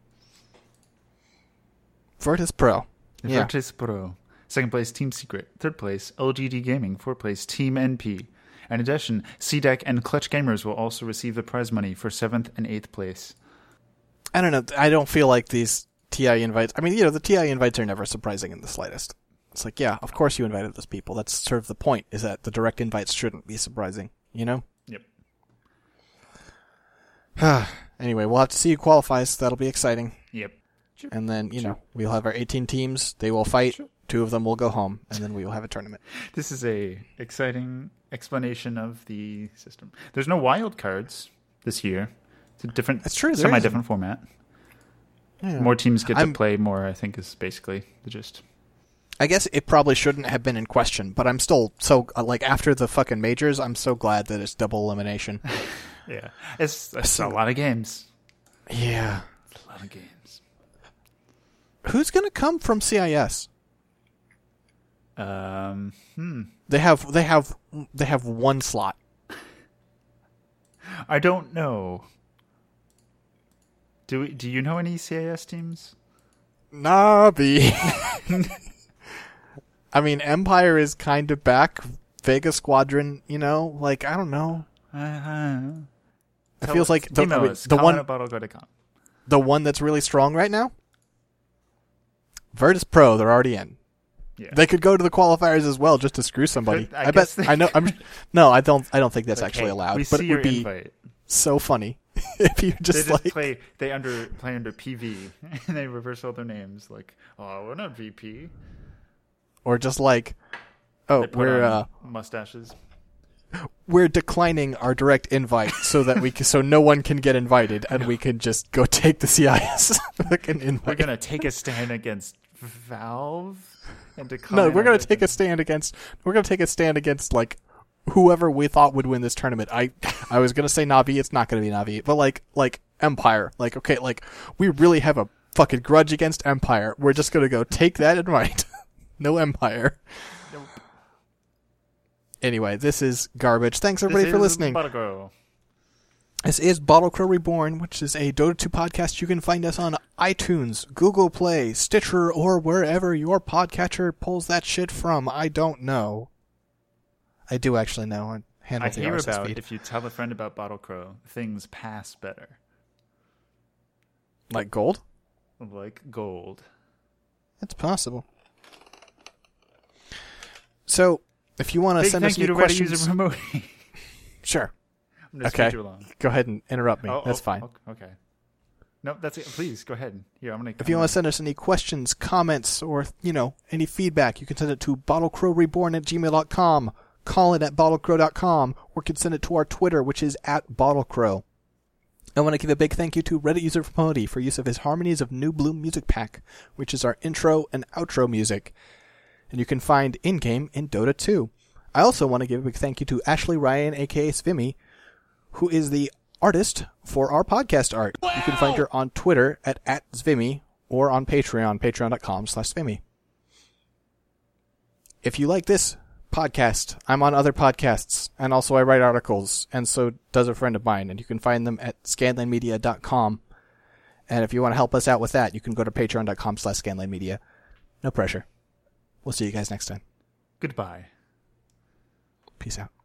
Virtus Pro. Yeah. Virtus Pro. Second place, Team Secret. Third place, LGD Gaming. Fourth place, Team NP. In addition, CDEC and Clutch Gamers will also receive the prize money for seventh and eighth place. I don't know. I don't feel like these TI invites. I mean, you know, the TI invites are never surprising in the slightest. It's like, yeah, of course you invited those people. That's sort of the point. Is that the direct invites shouldn't be surprising. You know. Yep. anyway, we'll have to see who qualifies. That'll be exciting. Yep. And then you Sure. know we'll have our 18 teams. They will fight. Sure. Two of them will go home, and then we will have a tournament. This is a exciting explanation of the system. There's no wild cards this year. It's a different, That's true, there semi-different format. Yeah. More teams get I'm- to play more. I think is basically the gist. I guess it probably shouldn't have been in question, but I'm still so uh, like after the fucking majors, I'm so glad that it's double elimination. Yeah, it's, it's a lot of games. yeah. A lot of games. Who's gonna come from CIS? Um, hmm. They have they have they have one slot. I don't know. Do we, do you know any CIS teams? Navi. I mean, Empire is kind of back. Vega Squadron, you know, like I don't know. Uh-huh. It feels like the, email I mean, us, the one the one that's really strong right now. Virtus Pro, they're already in. Yeah. They could go to the qualifiers as well, just to screw somebody. I I, bet. they I know. I'm. No, I don't. I don't think that's actually allowed. We but it would be invite. so funny if you They just, just like play. They under play under PV, and they reverse all their names. Like, oh, we're not VP. or just like, oh, we're uh, mustaches. we're declining our direct invite so that we can, so no one can get invited and we can just go take the CIS fucking We're gonna take a stand against Valve and decline. No, we're gonna take a stand against. We're gonna take a stand against like whoever we thought would win this tournament. I I was gonna say Navi. It's not gonna be Navi, but like like Empire. Like okay, like we really have a fucking grudge against Empire. We're just gonna go take that and write. no Empire. Nope. Anyway, this is garbage. Thanks This everybody for is listening. Girl. This is Bottle Crow Reborn, which is a Dota 2 podcast. You can find us on iTunes, Google Play, Stitcher, or wherever your podcatcher pulls that shit from. I don't know. I do actually know. I handle I the hear RSS about feed. if you tell a friend about Bottle Crow, things pass better, Like gold? like gold. It's possible. So, if you want to send us any questions, sure, Okay. you along. go ahead and interrupt me. Oh, That's oh, fine. ok- Okay. No, that's it. Please go ahead. Here, I'm gonna. If you want to send us any questions, comments, or, you know, any feedback, you can send it to bottlecrowreborn at gmail.com, Colin at bottlecrow.com, or can send it to our Twitter, which is at bottlecrow. I want to give a big thank you to Reddit user Pomodi for use of his Harmonies of New Bloom music pack, which is our intro and outro music. And you can find in-game in Dota 2. I also want to give a big thank you to Ashley Ryan, aka Svimmy, who is the artist for our podcast art. You can find her on Twitter at, at or on Patreon, patreon.com slash Zvimmy. If you like this podcast, I'm on other podcasts, and also I write articles, and so does a friend of mine, and you can find them at scanlandmedia.com. And if you want to help us out with that, you can go to patreon.com slash scanlandmedia. No pressure. We'll see you guys next time. Goodbye. Peace out.